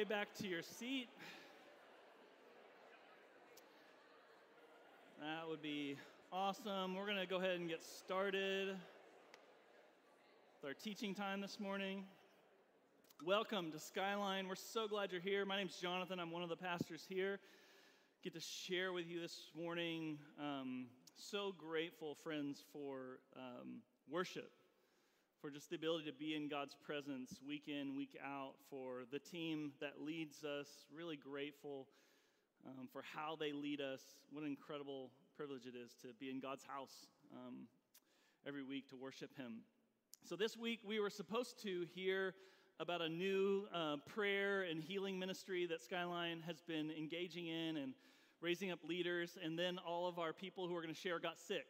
Way back to your seat. That would be awesome. We're going to go ahead and get started with our teaching time this morning. Welcome to Skyline. We're so glad you're here. My name's Jonathan. I'm one of the pastors here. Get to share with you this morning. Um, so grateful, friends, for um, worship for just the ability to be in God's presence week in, week out, for the team that leads us. Really grateful um, for how they lead us. What an incredible privilege it is to be in God's house um, every week to worship Him. So, this week we were supposed to hear about a new uh, prayer and healing ministry that Skyline has been engaging in and raising up leaders, and then all of our people who are going to share got sick.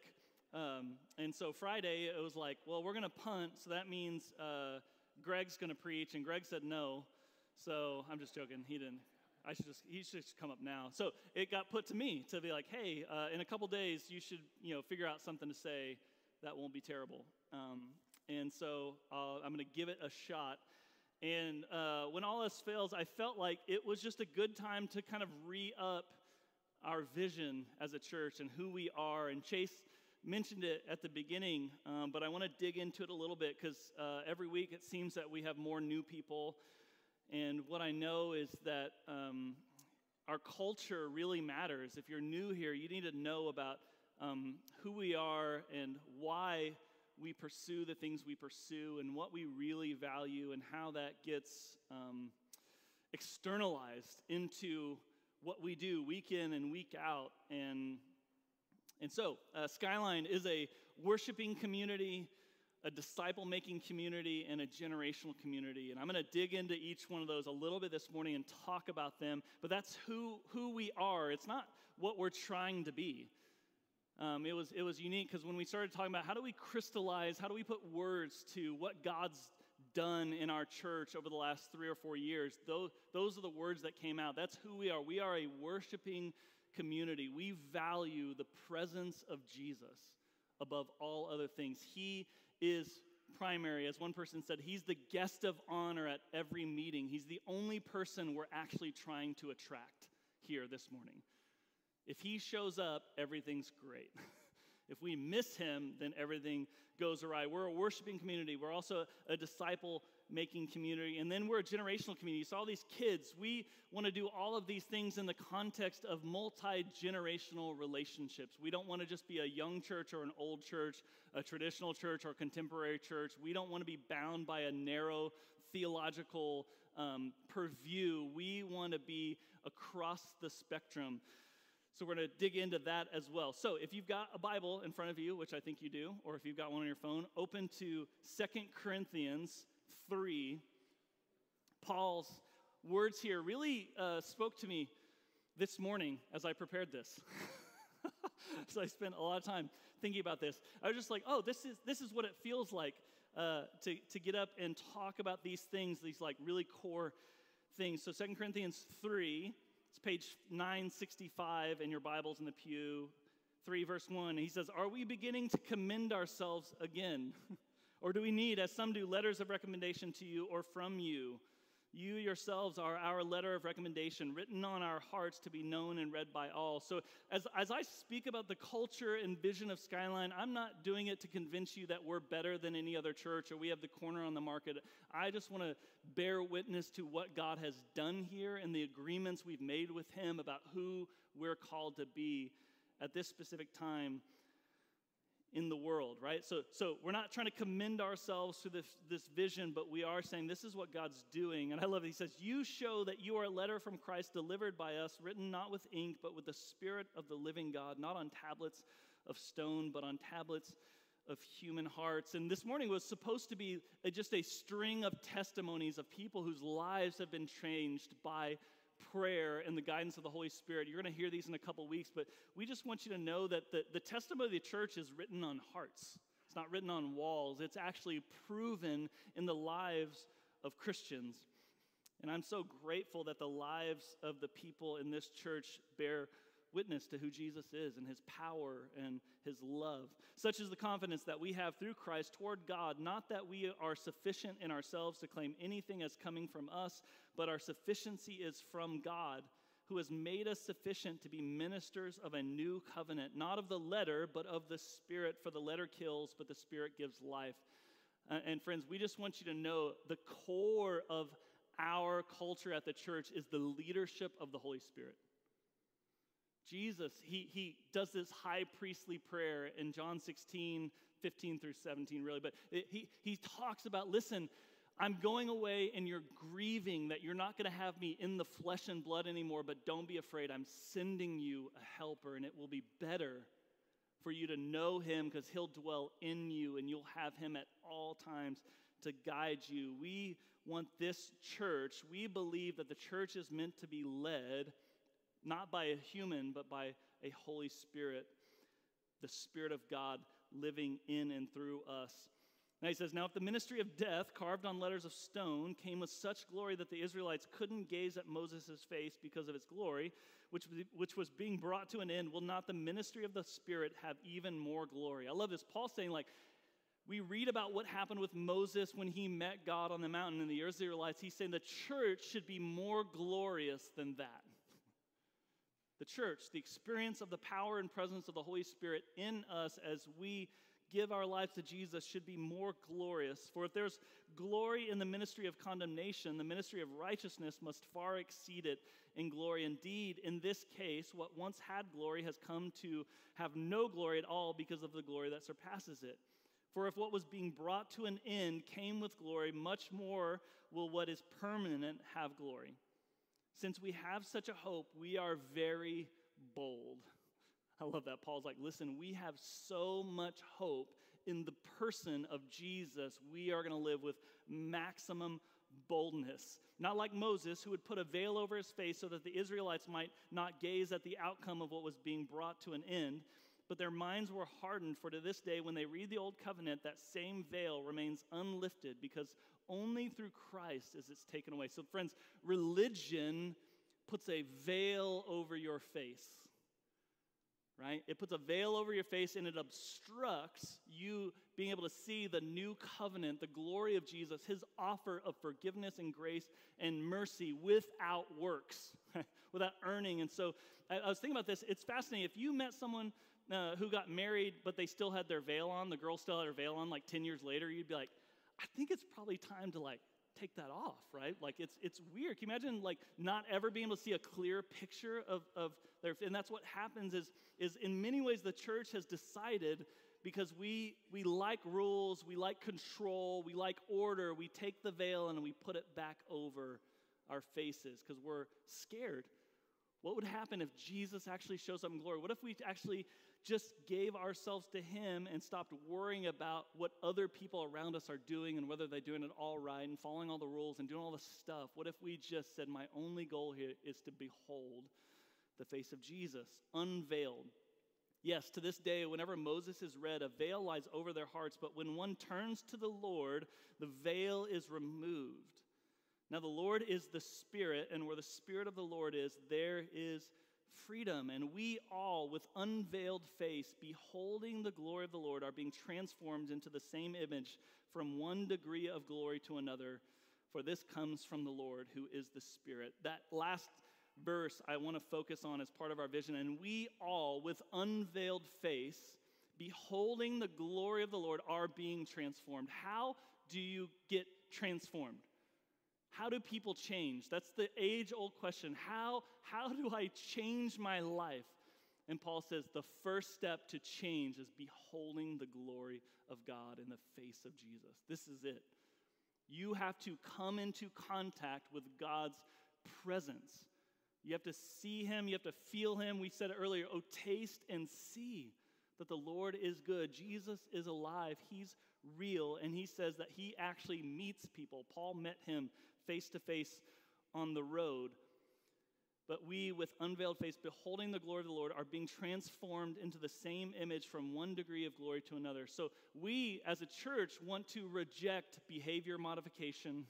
Um, and so Friday, it was like, well, we're going to punt, so that means uh, Greg's going to preach, and Greg said no. So I'm just joking. He didn't. I should just he should just come up now. So it got put to me to be like, hey, uh, in a couple days, you should you know figure out something to say that won't be terrible. Um, and so uh, I'm going to give it a shot. And uh, when all else fails, I felt like it was just a good time to kind of re up our vision as a church and who we are. And Chase mentioned it at the beginning, um, but I want to dig into it a little bit because uh, every week it seems that we have more new people. And what I know is that um, our culture really matters. If you're new here, you need to know about um, who we are and why we pursue the things we pursue and what we really value and how that gets um, externalized into what we do week in and week out. And and so, uh, Skyline is a worshiping community, a disciple making community, and a generational community. And I'm going to dig into each one of those a little bit this morning and talk about them. But that's who, who we are, it's not what we're trying to be. Um, it, was, it was unique because when we started talking about how do we crystallize, how do we put words to what God's done in our church over the last three or four years, those, those are the words that came out. That's who we are. We are a worshiping community, we value the presence of Jesus above all other things. He is primary. As one person said, he's the guest of honor at every meeting. He's the only person we're actually trying to attract here this morning. If he shows up, everything's great. if we miss him, then everything goes awry. We're a worshiping community. We're also a disciple making community. And then we're a generational community. So, all these kids, we want to do all of these things in the context of multi generational relationships. We don't want to just be a young church or an old church, a traditional church or contemporary church. We don't want to be bound by a narrow theological um, purview. We want to be across the spectrum. So we're going to dig into that as well. So if you've got a Bible in front of you, which I think you do, or if you've got one on your phone, open to Second Corinthians 3, Paul's words here really uh, spoke to me this morning as I prepared this. so I spent a lot of time thinking about this. I was just like, oh, this is, this is what it feels like uh, to, to get up and talk about these things, these like really core things. So Second Corinthians 3, it's page 965 in your Bibles in the pew. 3 verse 1 he says are we beginning to commend ourselves again Or do we need, as some do, letters of recommendation to you or from you? You yourselves are our letter of recommendation, written on our hearts to be known and read by all. So, as, as I speak about the culture and vision of Skyline, I'm not doing it to convince you that we're better than any other church or we have the corner on the market. I just want to bear witness to what God has done here and the agreements we've made with Him about who we're called to be at this specific time in the world, right? So, so we're not trying to commend ourselves to this, this vision, but we are saying this is what God's doing. And I love it. He says, You show that you are a letter from Christ delivered by us, written not with ink, but with the Spirit of the living God, not on tablets of stone, but on tablets of human hearts. And this morning was supposed to be just a string of testimonies of people whose lives have been changed by prayer and the guidance of the Holy Spirit. You're going to hear these in a couple weeks, but we just want you to know that the, the testimony of the church is written on hearts. It's not written on walls, it's actually proven in the lives of Christians. And I'm so grateful that the lives of the people in this church bear witness to who Jesus is and his power and his love. Such is the confidence that we have through Christ toward God, not that we are sufficient in ourselves to claim anything as coming from us, but our sufficiency is from God. Who has made us sufficient to be ministers of a new covenant, not of the letter, but of the Spirit? For the letter kills, but the Spirit gives life. And friends, we just want you to know the core of our culture at the church is the leadership of the Holy Spirit. Jesus, he, he does this high priestly prayer in John 16, 15 through 17, really. But it, he, he talks about listen, I'm going away and you're grieving that you're not going to have me in the flesh and blood anymore, but don't be afraid. I'm sending you a helper, and it will be better for you to know him because he'll dwell in you and you'll have him at all times to guide you. We want this church, we believe that the church is meant to be led not by a human, but by a Holy Spirit, the Spirit of God living in and through us. Now he says, Now if the ministry of death, carved on letters of stone, came with such glory that the Israelites couldn't gaze at Moses' face because of its glory, which, which was being brought to an end, will not the ministry of the Spirit have even more glory? I love this. Paul saying, like, we read about what happened with Moses when he met God on the mountain and the Israelites. He's saying the church should be more glorious than that the church, the experience of the power and presence of the Holy Spirit in us as we give our lives to Jesus should be more glorious. For if there's glory in the ministry of condemnation, the ministry of righteousness must far exceed it in glory. Indeed, in this case, what once had glory has come to have no glory at all because of the glory that surpasses it. For if what was being brought to an end came with glory, much more will what is permanent have glory. Since we have such a hope, we are very bold. I love that. Paul's like, listen, we have so much hope in the person of Jesus. We are going to live with maximum boldness. Not like Moses, who would put a veil over his face so that the Israelites might not gaze at the outcome of what was being brought to an end. But their minds were hardened, for to this day, when they read the Old Covenant, that same veil remains unlifted because only through Christ is it's taken away. So, friends, religion puts a veil over your face, right? It puts a veil over your face and it obstructs you being able to see the new covenant, the glory of Jesus, his offer of forgiveness and grace and mercy without works, without earning. And so, I, I was thinking about this. It's fascinating. If you met someone uh, who got married, but they still had their veil on, the girl still had her veil on like 10 years later, you'd be like, I think it's probably time to like take that off, right? Like it's it's weird. Can you imagine like not ever being able to see a clear picture of, of their and that's what happens is is in many ways the church has decided because we we like rules, we like control, we like order, we take the veil and we put it back over our faces because we're scared. What would happen if Jesus actually shows up in glory? What if we actually just gave ourselves to Him and stopped worrying about what other people around us are doing and whether they're doing it all right and following all the rules and doing all the stuff. What if we just said, My only goal here is to behold the face of Jesus, unveiled? Yes, to this day, whenever Moses is read, a veil lies over their hearts, but when one turns to the Lord, the veil is removed. Now, the Lord is the Spirit, and where the Spirit of the Lord is, there is freedom, and we all, with unveiled face, beholding the glory of the Lord, are being transformed into the same image from one degree of glory to another. For this comes from the Lord, who is the Spirit. That last verse I want to focus on as part of our vision. And we all, with unveiled face, beholding the glory of the Lord, are being transformed. How do you get transformed? How do people change? That's the age old question. How, how do I change my life? And Paul says the first step to change is beholding the glory of God in the face of Jesus. This is it. You have to come into contact with God's presence. You have to see Him, you have to feel Him. We said earlier oh, taste and see that the Lord is good. Jesus is alive, He's real, and He says that He actually meets people. Paul met Him face to face on the road. But we, with unveiled face, beholding the glory of the Lord, are being transformed into the same image from one degree of glory to another. So, we as a church want to reject behavior modification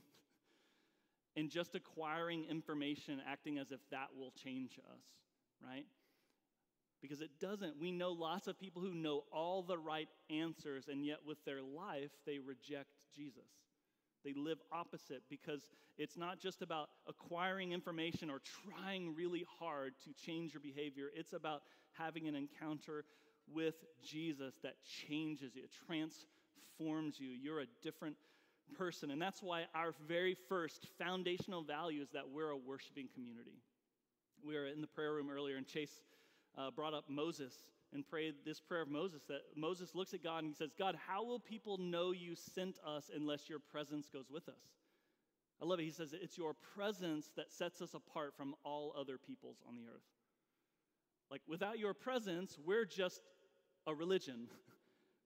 and just acquiring information, acting as if that will change us, right? Because it doesn't. We know lots of people who know all the right answers, and yet with their life, they reject Jesus. They live opposite because it's not just about acquiring information or trying really hard to change your behavior. It's about having an encounter with Jesus that changes you, transforms you. You're a different person. And that's why our very first foundational value is that we're a worshiping community. We were in the prayer room earlier, and Chase uh, brought up Moses and prayed this prayer of Moses that Moses looks at God and he says, God, how will people know you sent us unless your presence goes with us? I love it. He says, It's your presence that sets us apart from all other peoples on the earth. Like, without your presence, we're just a religion.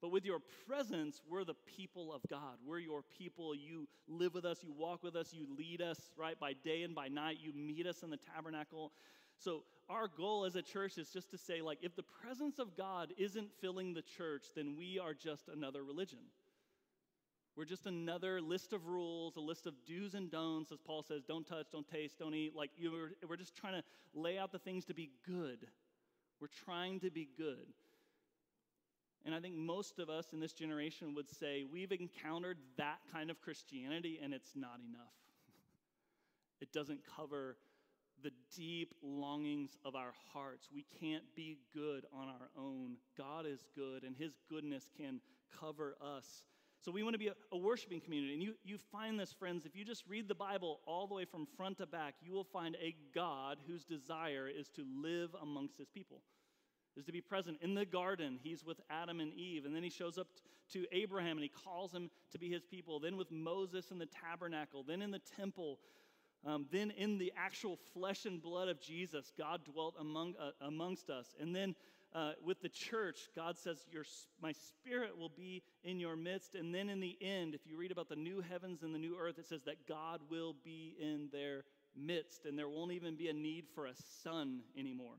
But with your presence, we're the people of God. We're your people. You live with us, you walk with us, you lead us, right? By day and by night, you meet us in the tabernacle. So, our goal as a church is just to say, like, if the presence of God isn't filling the church, then we are just another religion. We're just another list of rules, a list of do's and don'ts, as Paul says don't touch, don't taste, don't eat. Like, you we're just trying to lay out the things to be good. We're trying to be good. And I think most of us in this generation would say we've encountered that kind of Christianity and it's not enough. it doesn't cover the deep longings of our hearts. We can't be good on our own. God is good, and His goodness can cover us. So we want to be a, a, worshiping community. And you, you find this, friends, if you just read the Bible all the way from front to back, you will find a God whose desire is to live amongst His people. Is to be present in the garden. He's with Adam and Eve. And then he shows up to Abraham and he calls him to be his people. Then with Moses in the tabernacle. Then in the temple. Um, then, in the actual flesh and blood of Jesus, God dwelt among, uh, amongst us. And then, uh, with the church, God says, your, My spirit will be in your midst. And then, in the end, if you read about the new heavens and the new earth, it says that God will be in their midst. And there won't even be a need for a sun anymore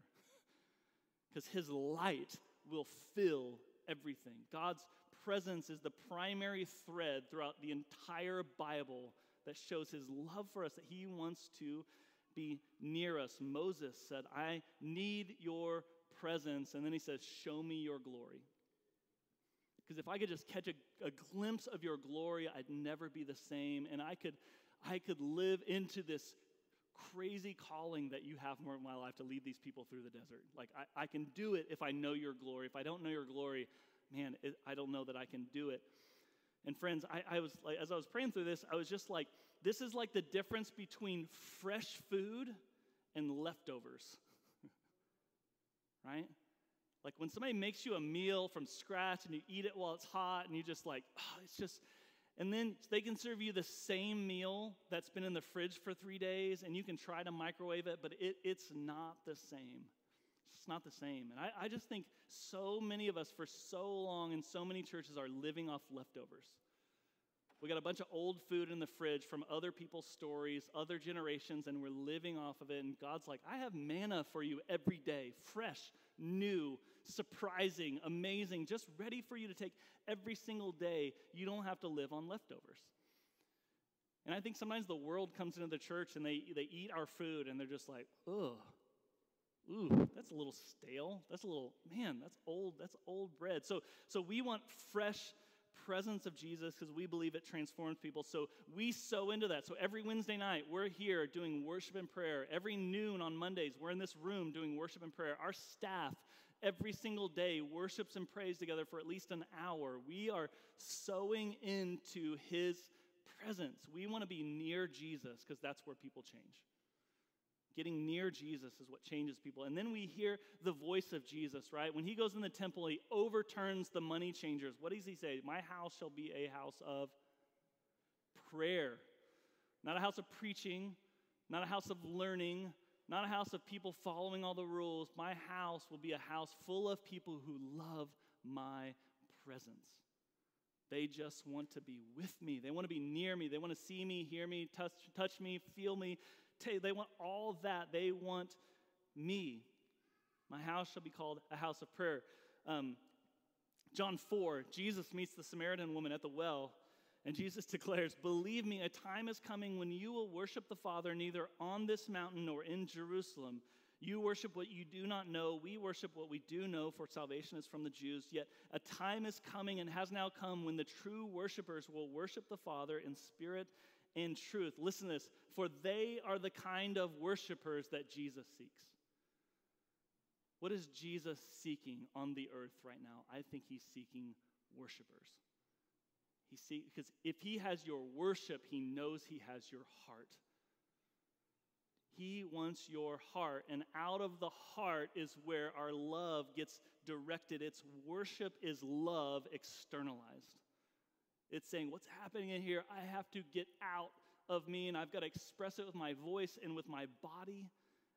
because his light will fill everything. God's presence is the primary thread throughout the entire Bible that shows his love for us, that he wants to be near us. Moses said, I need your presence. And then he says, Show me your glory. Because if I could just catch a, a, glimpse of your glory, I'd never be the same. And I could, I could live into this crazy calling that you have more in my life to lead these people through the desert. Like, I, I can do it if I know your glory. If I don't know your glory, man, it, I don't know that I can do it. And friends, I, I, was like, as I was praying through this, I was just like, this is like the difference between fresh food and leftovers. right? Like when somebody makes you a meal from scratch and you eat it while it's hot and you just like, oh, it's just, and then they can serve you the same meal that's been in the fridge for three days and you can try to microwave it, but it, it's not the same. It's not the same. And I, I just think so many of us for so long in so many churches are living off leftovers. We got a bunch of old food in the fridge from other people's stories, other generations, and we're living off of it. And God's like, I have manna for you every day, fresh, new, surprising, amazing, just ready for you to take every single day. You don't have to live on leftovers. And I think sometimes the world comes into the church and they, they eat our food and they're just like, ugh, ooh, that's a little stale. That's a little, man, that's old, that's old bread. So, so we want fresh presence of Jesus because we believe it transforms people. So we sow into that. So every Wednesday night, we're here doing worship and prayer. Every noon on Mondays, we're in this room doing worship and prayer. Our staff, every single day, worships and prays together for at least an hour. We are sowing into his presence. We want to be near Jesus because that's where people change. Getting near Jesus is what changes people. And then we hear the voice of Jesus, right? When he goes in the temple, he overturns the money changers. What does he say? My house shall be a house of prayer. Not a house of preaching, not a house of learning, not a house of people following all the rules. My house will be a house full of people who love my presence. They just want to be with me. They want to be near me. They want to see me, hear me, touch, touch me, feel me. They want all that. They want me. My house shall be called a house of prayer. Um, John 4, Jesus meets the Samaritan woman at the well and Jesus declares, Believe me, a time is coming when you will worship the Father neither on this mountain nor in Jerusalem. You worship what you do not know. We worship what we do know, for salvation is from the Jews. Yet a time is coming and has now come when the true worshipers will worship the Father in spirit and truth. Listen to this, for they are the kind of worshipers that Jesus seeks. What is Jesus seeking on the earth right now? I think he's seeking worshipers. He see because if he has your worship, he knows he has your heart. He wants your heart, and out of the heart is where our love gets directed. Its worship is love externalized. It's saying, What's happening in here? I have to get out of me, and I've got to express it with my voice and with my body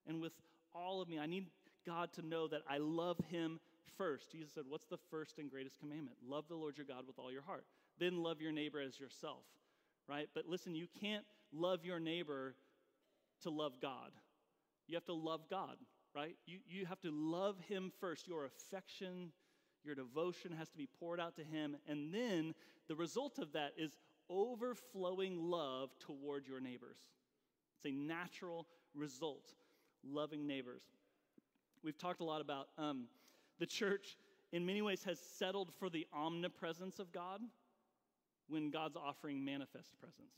and with all of me. I need God to know that I love Him first. Jesus said, What's the first and greatest commandment? Love the Lord your God with all your heart then love your neighbor as yourself, right? But listen, you can't love your neighbor to love God. You have to love God, right? You, you have to love Him first. Your affection, your devotion has to be poured out to Him. And then the result of that is overflowing love toward your neighbors. It's a natural result, loving neighbors. We've talked a lot about um, the church, in many ways, has settled for the omnipresence of God when God's offering manifest presence.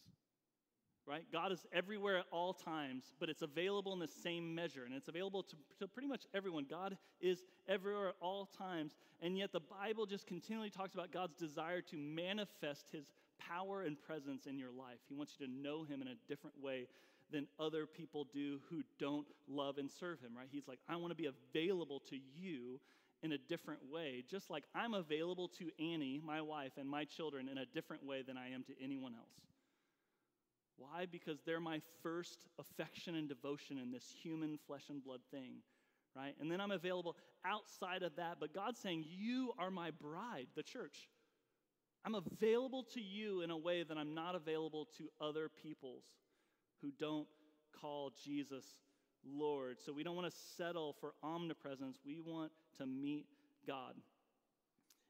Right? God is everywhere at all times, but it's available in the same measure, and it's available to, to pretty much everyone. God is everywhere at all times, and yet the Bible just continually talks about God's desire to manifest his power and presence in your life. He wants you to know him in a different way than other people do who don't love and serve him, right? He's like, I want to be available to you in a different way, just like I'm available to Annie, my wife, and my children in a different way than I am to anyone else. Why? Because they're my first affection and devotion in this human flesh and blood thing, right? And then I'm available outside of that, but God's saying, You are my bride, the church. I'm available to you in a way that I'm not available to other peoples who don't call Jesus Lord. So we don't want to settle for omnipresence. We want to meet God.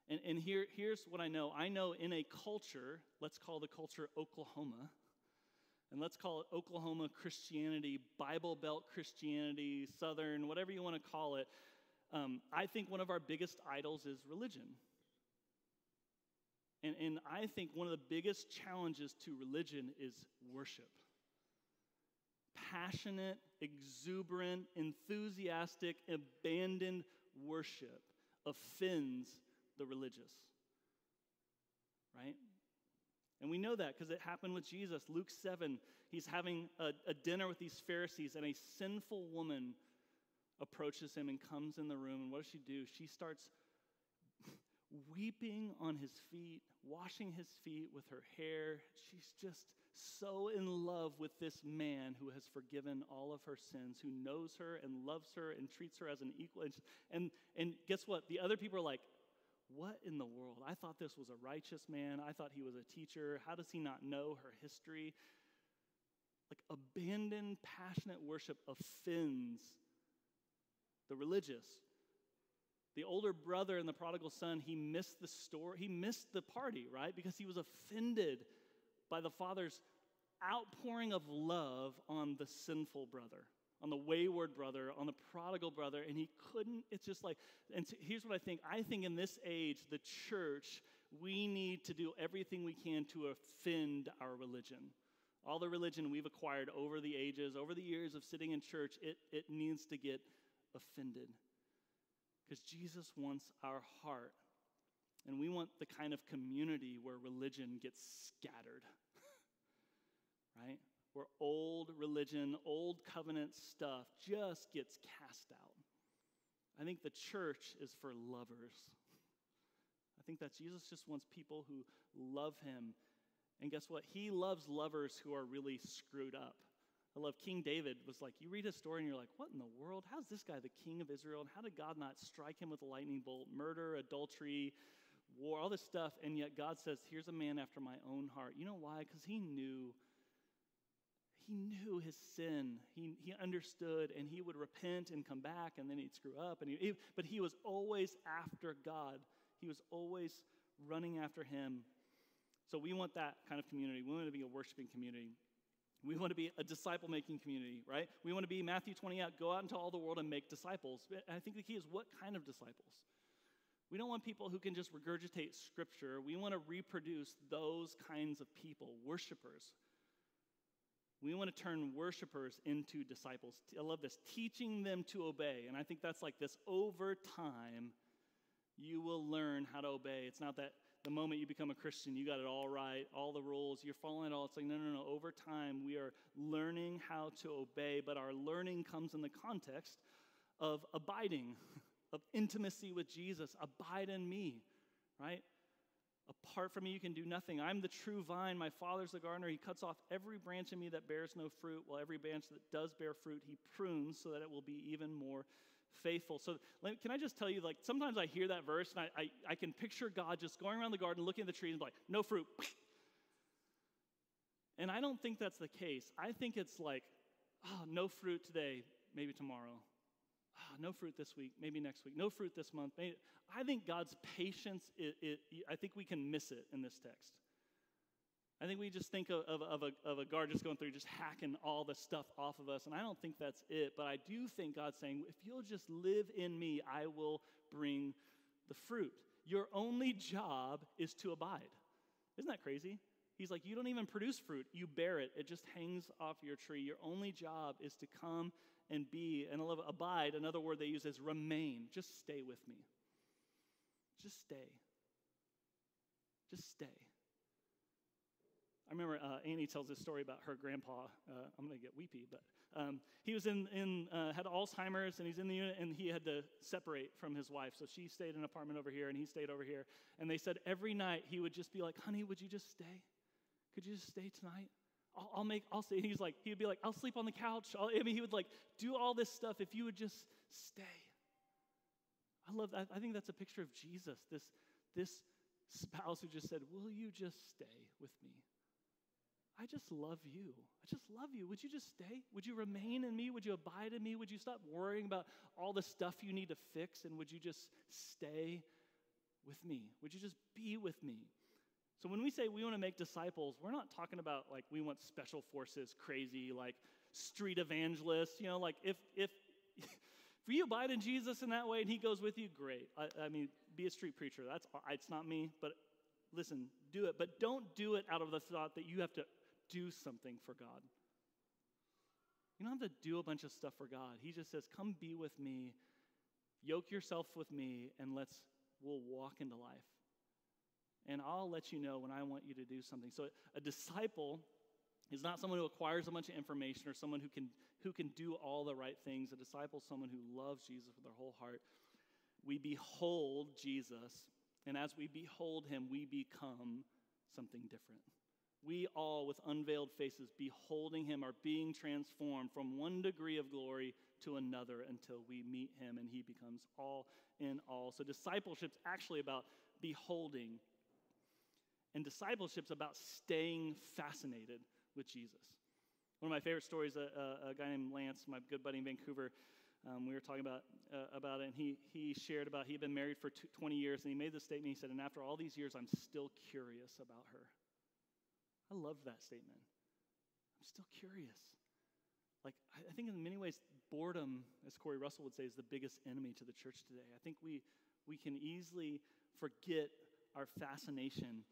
And, and here, here's what I know I know in a culture, let's call the culture Oklahoma, and let's call it Oklahoma Christianity, Bible Belt Christianity, Southern, whatever you want to call it. Um, I think one of our biggest idols is religion. And, and I think one of the biggest challenges to religion is worship passionate, exuberant, enthusiastic, abandoned worship offends the religious. Right? And we know that because it happened with Jesus. Luke 7, he's having a, a, dinner with these Pharisees, and a sinful woman approaches him and comes in the room. And what does she do? She starts weeping on his feet, washing his feet with her hair. She's just so in love with this man who has forgiven all of her sins, who knows her and loves her and treats her as an equal. And, and guess what? The other people are like, what in the world? I thought this was a righteous man. I thought he was a teacher. How does he not know her history? Like, abandoned, passionate worship offends the religious the older brother and the prodigal son, he missed the story, he missed the party, right? Because he was offended by the father's outpouring of love on the sinful brother, on the wayward brother, on the prodigal brother, and he couldn't. It's just like, and here's what I think I think in this age, the church, we need to do everything we can to offend our religion. All the religion we've acquired over the ages, over the years of sitting in church, it, it needs to get offended. Because Jesus wants our heart. And we want the kind of community where religion gets scattered. right? Where old religion, old covenant stuff just gets cast out. I think the church is for lovers. I think that Jesus just wants people who love him. And guess what? He loves lovers who are really screwed up. I love King David was like, you read his story and you're like, what in the world? How's this guy the king of Israel? And how did God not strike him with a lightning bolt? Murder, adultery, war, all this stuff. And yet God says, here's a man after my own heart. You know why? Because he knew he knew his sin. He, he understood and he would repent and come back and then he'd screw up. And he, but he was always after God. He was always running after him. So we want that kind of community. We want to be a worshiping community. We want to be a disciple making community, right? We want to be Matthew 20 out, go out into all the world and make disciples. And I think the key is what kind of disciples? We don't want people who can just regurgitate scripture. We want to reproduce those kinds of people, worshipers we want to turn worshipers into disciples. I love this, teaching them to obey. And I think that's like this over time, you will learn how to obey. It's not that the moment you become a Christian, you got it all right, all the rules, you're following it all. It's like, no, no, no. Over time, we are learning how to obey, but our learning comes in the context of abiding, of intimacy with Jesus. Abide in me, right? Apart from me, you can do nothing. I'm the true vine. My Father's the gardener. He cuts off every branch in me that bears no fruit, while every branch that does bear fruit, he prunes so that it will be even more faithful. So, can I just tell you, like, sometimes I hear that verse and I, I, I can picture God just going around the garden, looking at the trees, and like, no fruit. And I don't think that's the case. I think it's like, oh, no fruit today, maybe tomorrow oh, no fruit this week, maybe next week, no fruit this month. Maybe. I think God's patience, it, it, I think we can miss it in this text. I think we just think of, of, of, a, of a guard just going through, just hacking all the stuff off of us. And I don't think that's it. But I do think God's saying, if you'll just live in me, I will bring the fruit. Your only job is to abide. Isn't that crazy? He's like, You don't even produce fruit, you bear it. It just hangs off your tree. Your only job is to come and be, and abide, another word they use is remain. Just stay with me. Just stay. Just stay. I remember uh, Annie tells this story about her grandpa. Uh, I'm going to get weepy, but um, he was in, in uh, had Alzheimer's, and he's in the unit, and he had to separate from his wife. So she stayed in an apartment over here, and he stayed over here. And they said every night he would just be like, "Honey, would you just stay? Could you just stay tonight?" I'll, I'll make, I'll say, he's like, he'd be like, I'll sleep on the couch. I'll, I mean, he would like do all this stuff if you would just stay. I love that. I think that's a picture of Jesus, this, this spouse who just said, Will you just stay with me? I just love you. I just love you. Would you just stay? Would you remain in me? Would you abide in me? Would you stop worrying about all the stuff you need to fix? And would you just stay with me? Would you just be with me? So when we say we want to make disciples, we're not talking about like we want special forces, crazy, like street evangelists. You know, like if if if you abide in Jesus in that way and He goes with you, great. I, I mean, be a street preacher. That's it's not me, but listen, do it. But don't do it out of the thought that you have to do something for God. You don't have to do a bunch of stuff for God. He just says, "Come be with me, yoke yourself with me, and let's we'll walk into life." And I'll let you know when I want you to do something. So a disciple is not someone who acquires a bunch of information or someone who can who can do all the right things. A disciple is someone who loves Jesus with their whole heart. We behold Jesus, and as we behold him, we become something different. We all, with unveiled faces, beholding him, are being transformed from one degree of glory to another until we meet him and he becomes all in all. So, discipleship's actually about beholding and discipleship's about staying fascinated with Jesus. One of my favorite stories, a, a, a guy named Lance, my good buddy in Vancouver, um, we were talking about, uh, about it, and he, he shared about he had been married for 20 years, and he made this statement, he said, and after all these years, I'm still curious about her. I love that statement. I'm still curious. Like, I think in many ways, boredom, as Corey Russell would say, is the biggest enemy to the church today. I think we, we can easily forget our fascination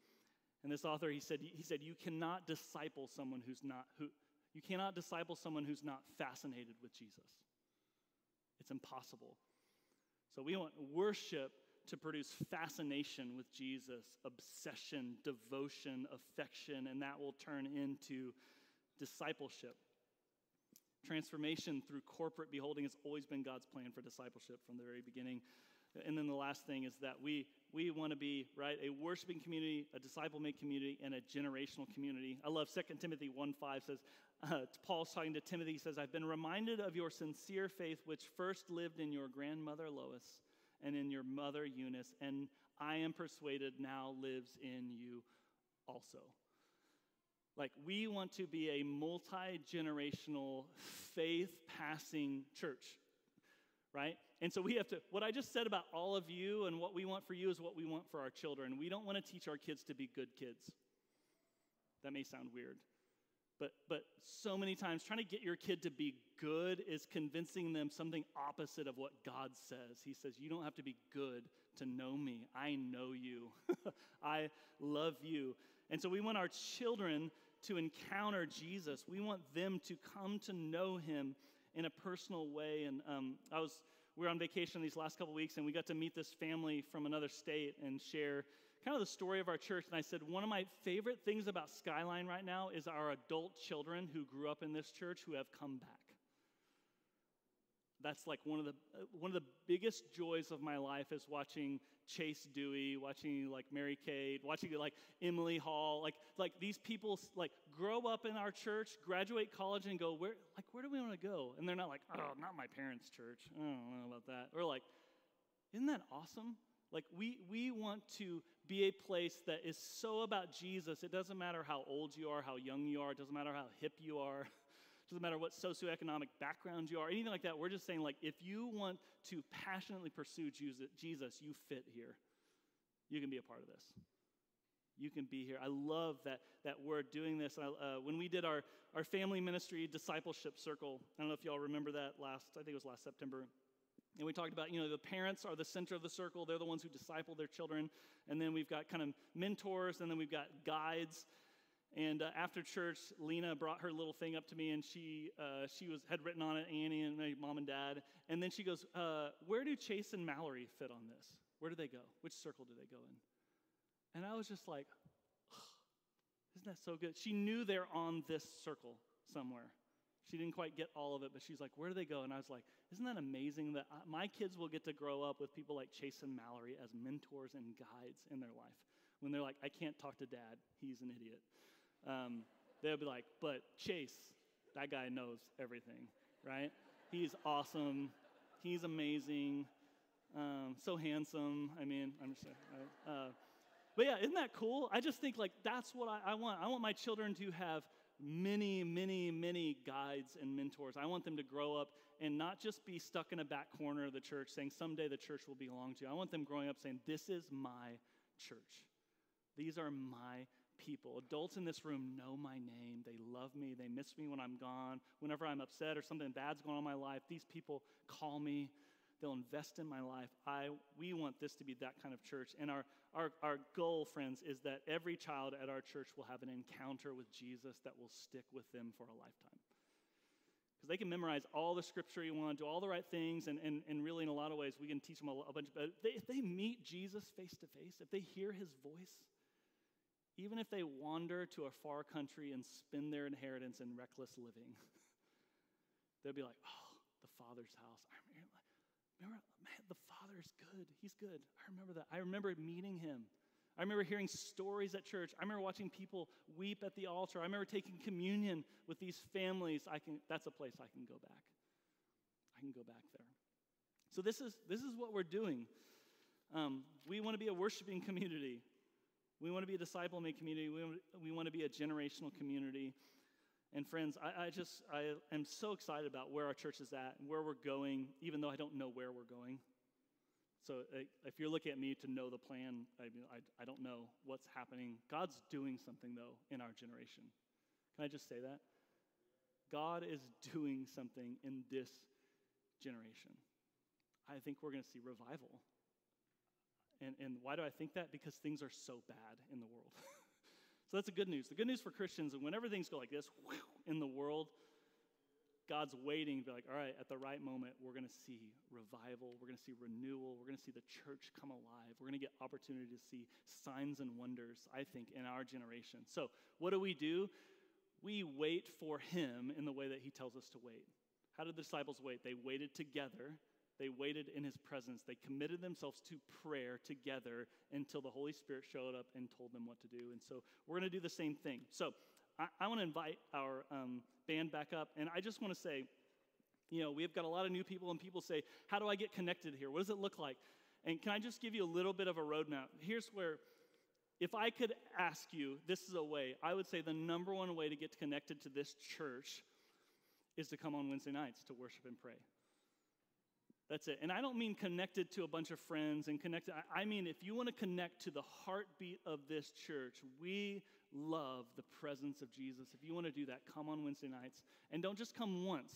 and this author, he said, he said, you cannot disciple someone who's not, who, you cannot disciple someone who's not fascinated with Jesus. It's impossible. So we want worship to produce fascination with Jesus, obsession, devotion, affection, and that will turn into discipleship. Transformation through corporate beholding has always been God's plan for discipleship from the very beginning. And then the last thing is that we, we want to be, right, a worshiping community, a disciple made community, and a generational community. I love 2 Timothy 1 5 says, uh, Paul's talking to Timothy, he says, I've been reminded of your sincere faith, which first lived in your grandmother Lois and in your mother Eunice, and I am persuaded now lives in you also. Like, we want to be a multi generational, faith passing church right? And so we have to, what I just said about all of you and what we want for you is what we want for our children. We don't want to teach our kids to be good kids. That may sound weird. But, but so many times, trying to get your kid to be good is convincing them something opposite of what God says. He says, You don't have to be good to know me. I know you. I love you. And so we want our children to encounter Jesus. We want them to come to know him in a personal way. And um, I was we were on vacation these last couple weeks, and we got to meet this family from another state and share kind of the story of our church. And I said one of my favorite things about Skyline right now is our adult children who grew up in this church who have come back that's like one of the uh, one of the biggest joys of my life is watching Chase Dewey, watching like Mary Kate, watching like Emily Hall, like like these people like grow up in our church, graduate college, and go where like where do we want to go? And they're not like oh not my parents' church. I don't know about that. Or like, isn't that awesome? Like we we want to be a place that is so about Jesus. It doesn't matter how old you are, how young you are. It doesn't matter how hip you are. doesn't matter what socioeconomic background you are, anything like that. We're just saying, like, if you want to passionately pursue Jesus, you fit here. You can be a part of this. You can be here. I love that, that we're doing this. Uh, when we did our, our family ministry discipleship circle, I don't know if y'all remember that last, I think it was last September. And we talked about, you know, the parents are the center of the circle. They're the ones who disciple their children. And then we've got kind of mentors, and then we've got guides. And uh, after church, Lena brought her little thing up to me, and she uh, she was had written on it Annie and my mom and dad. And then she goes, uh, "Where do Chase and Mallory fit on this? Where do they go? Which circle do they go in?" And I was just like, "Isn't that so good?" She knew they're on this circle somewhere. She didn't quite get all of it, but she's like, "Where do they go?" And I was like, "Isn't that amazing that uh, my kids will get to grow up with people like Chase and Mallory as mentors and guides in their life?" When they're like, "I can't talk to dad; he's an idiot." Um, they'll be like, but Chase, that guy knows everything, right? He's awesome. He's amazing. Um, so handsome. I mean, I'm just saying. Uh, but yeah, isn't that cool? I just think like that's what I, I want. I want my children to have many, many, many guides and mentors. I want them to grow up and not just be stuck in a back corner of the church saying someday the church will belong to you. I want them growing up saying, This is my church. These are my people. Adults in this room know my name. They love me. They miss me when I'm gone. Whenever I'm upset or something bad's going on in my life, these people call me. They'll invest in my life. I, we want this to be that kind of church. And our, our, our goal, friends, is that every child at our church will have an encounter with Jesus that will stick with them for a lifetime. Because they can memorize all the scripture you want, do all the right things, and, and, and really, in a lot of ways, we can teach them a, a bunch. But they, if they meet Jesus face to face, if they hear his voice, even if they wander to a far country and spend their inheritance in reckless living, they'll be like, oh, the Father's house. I remember, remember, man, the Father is good. He's good. I remember that. I remember meeting him. I remember hearing stories at church. I remember watching people weep at the altar. I remember taking communion with these families. I can, that's a place I can go back. I can go back there. So this is, this is what we're doing. Um, we want to be a worshiping community. We want to be a disciple made community. We, we want to be a generational community. And friends, I, I, just I am so excited about where our church is at and where we're going, even though I don't know where we're going. So uh, if you're looking at me to know the plan, I, mean, I, I don't know what's happening. God's doing something though in our generation. Can I just say that? God is doing something in this generation. I think we're going to see revival. And, and why do I think that? Because things are so bad in the world. so that's the good news. The good news for Christians is whenever things go like this whew, in the world, God's waiting to be like, all right, at the right moment, we're going to see revival. We're going to see renewal. We're going to see the church come alive. We're going to get opportunity to see signs and wonders, I think, in our generation. So, what do we do? we wait for him in the way that he tells us to wait. How did the disciples wait? They waited together. They waited in his presence. They committed themselves to prayer together until the Holy Spirit showed up and told them what to do. And so we're going to do the same thing. So I, I want to invite our um, band back up. And I just want to say, you know, we've got a lot of new people, and people say, How do I get connected here? What does it look like? And can I just give you a little bit of a roadmap? Here's where, if I could ask you, this is a way, I would say the number one way to get connected to this church is to come on Wednesday nights to worship and pray. That's it. And I don't mean connected to a bunch of friends and connected. I mean, if you want to connect to the heartbeat of this church, we love the presence of Jesus. If you want to do that, come on Wednesday nights. And don't just come once.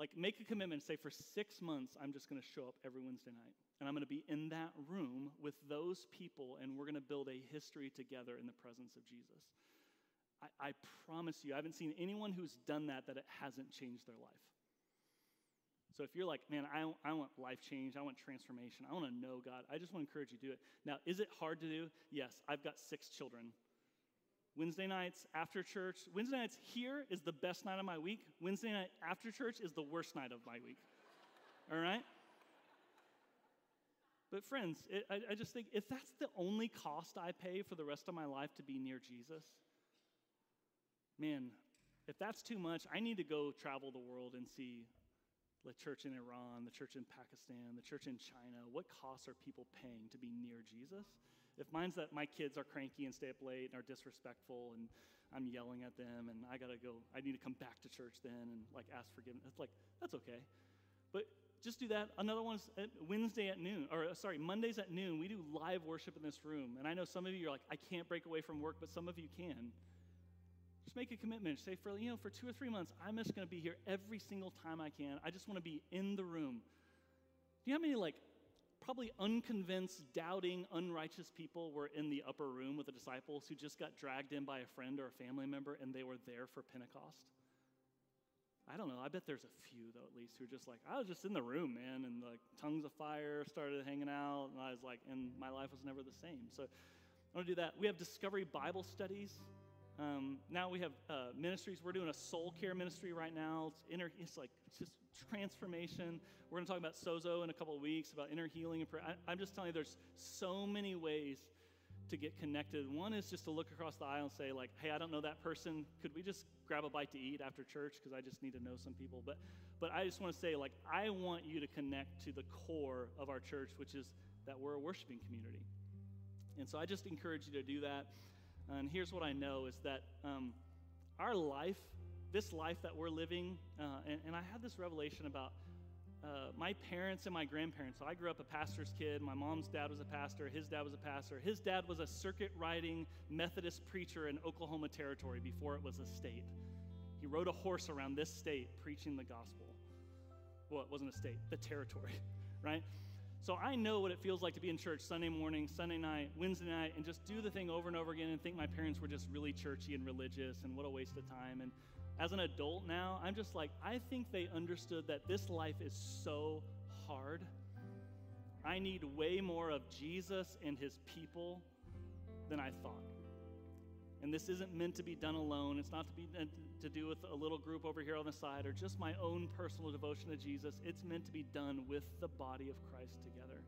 Like, make a commitment. Say, for six months, I'm just going to show up every Wednesday night. And I'm going to be in that room with those people, and we're going to build a history together in the presence of Jesus. I, I promise you, I haven't seen anyone who's done that that it hasn't changed their life. So if you're like, man, I, I want life change, I want transformation, I want to know God, I just want to encourage you to do it. Now, is it hard to do? Yes, I've got six children. Wednesday nights after church, Wednesday nights here is the best night of my week. Wednesday night after church is the worst night of my week. All right? But, friends, it, I, I just think if that's the only cost I pay for the rest of my life to be near Jesus, man, if that's too much, I need to go travel the world and see the church in Iran, the church in Pakistan, the church in China. What costs are people paying to be near Jesus? If mine's that my kids are cranky and stay up late and are disrespectful and I'm yelling at them and I gotta go, I need to come back to church then and like ask forgiveness. It's like, that's okay. But just do that. Another one's at Wednesday at noon, or uh, sorry, Mondays at noon. We do live worship in this room. And I know some of you are like, I can't break away from work, but some of you can. Just make a commitment. Say for you know for two or three months, I'm just going to be here every single time I can. I just want to be in the room. Do you have any like probably unconvinced, doubting, unrighteous people were in the upper room with the disciples who just got dragged in by a friend or a family member and they were there for Pentecost? I don't know. I bet there's a few though, at least, who are just like, I was just in the room, man, and like tongues of fire started hanging out, and I was like, and my life was never the same. So I want to do that. We have Discovery Bible studies. Um, now we have uh, ministries. We're doing a soul care ministry right now. It's, inner, it's like it's just transformation. We're going to talk about sozo in a couple of weeks about inner healing and prayer. I, I'm just telling you, there's so many ways to get connected. One is just to look across the aisle and say, like, hey, I don't know that person. Could we just grab a bite to eat after church? Because I just need to know some people. But, but I just want to say, like, I want you to connect to the core of our church, which is that we're a worshiping community. And so I just encourage you to do that. And here's what I know is that um, our life, this life that we're living, uh, and, and, I had this revelation about uh, my parents and my grandparents. So I grew up a pastor's kid. My mom's dad was a pastor. His dad was a pastor. His dad was a circuit riding Methodist preacher in Oklahoma Territory before it was a state. He rode a horse around this state preaching the gospel. Well, it wasn't a state, the territory, right? So I know what it feels like to be in church Sunday morning, Sunday night, Wednesday night, and just do the thing over and over again and think my parents were just really churchy and religious and what a waste of time. And as an adult now, I'm just like, I think they understood that this life is so hard. I need way more of Jesus and his people than I thought. This isn't meant to be done alone. It's not to be uh, to do with a little group over here on the side or just my own personal devotion to Jesus. It's meant to be done with the body of Christ together.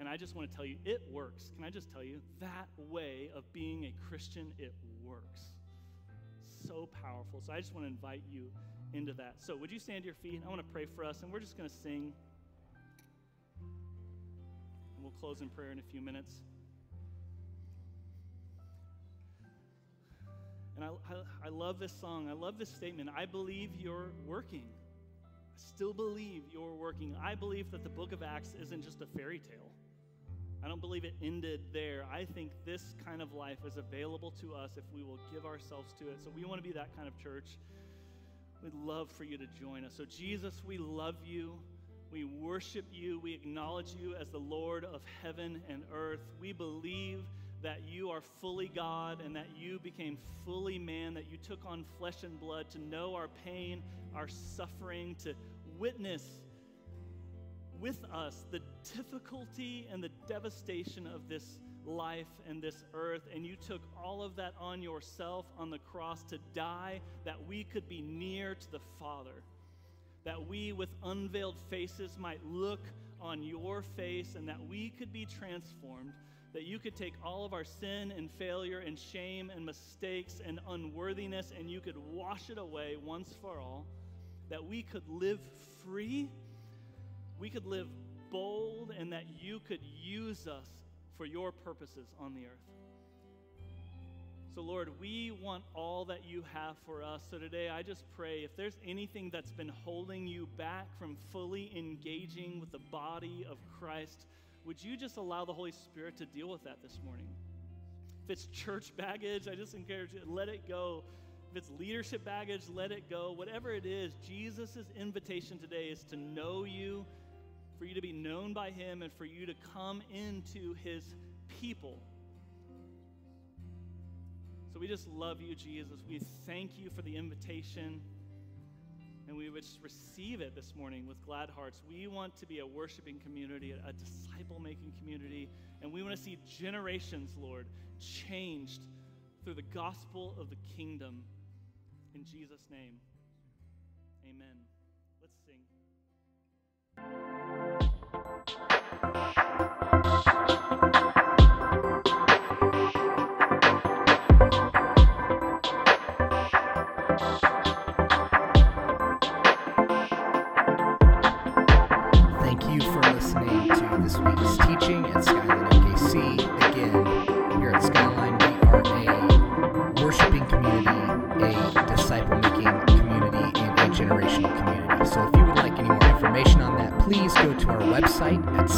And I just want to tell you, it works. Can I just tell you, that way of being a Christian, it works. So powerful. So I just want to invite you into that. So would you stand to your feet? I want to pray for us, and we're just going to sing. And we'll close in prayer in a few minutes. And I, I, I, love this song. I love this statement. I believe you're working. I still believe you're working. I believe that the book of Acts isn't just a fairy tale. I don't believe it ended there. I think this kind of life is available to us if we will give ourselves to it. So we want to be that kind of church. We'd love for you to join us. So, Jesus, we love you. We worship you. We acknowledge you as the Lord of heaven and earth. We believe that you are fully God and that you became fully man, that you took on flesh and blood to know our pain, our suffering, to witness with us the difficulty and the devastation of this life and this earth, and you took all of that on yourself on the cross to die that we could be near to the Father, that we with unveiled faces might look on your face, and that we could be transformed, that you could take all of our sin and failure and shame and mistakes and unworthiness, and you could wash it away once for all, that we could live free, we could live bold, and that you could use us for your purposes on the earth. So, Lord, we want all that you have for us. So, today, I just pray if there's anything that's been holding you back from fully engaging with the body of Christ, would you just allow the Holy Spirit to deal with that this morning? If it's church baggage, I just encourage you, let it go. If it's leadership baggage, let it go. Whatever it is, Jesus' invitation today is to know you for you to be known by Him and for you to come into His people. So we just love you, Jesus. We thank you for the invitation. And we would just receive it this morning with glad hearts. We want to be a worshiping community, a disciple making community, and we want to see generations, Lord, changed through the gospel of the kingdom. In Jesus' name, amen. Let's sing. Thank website at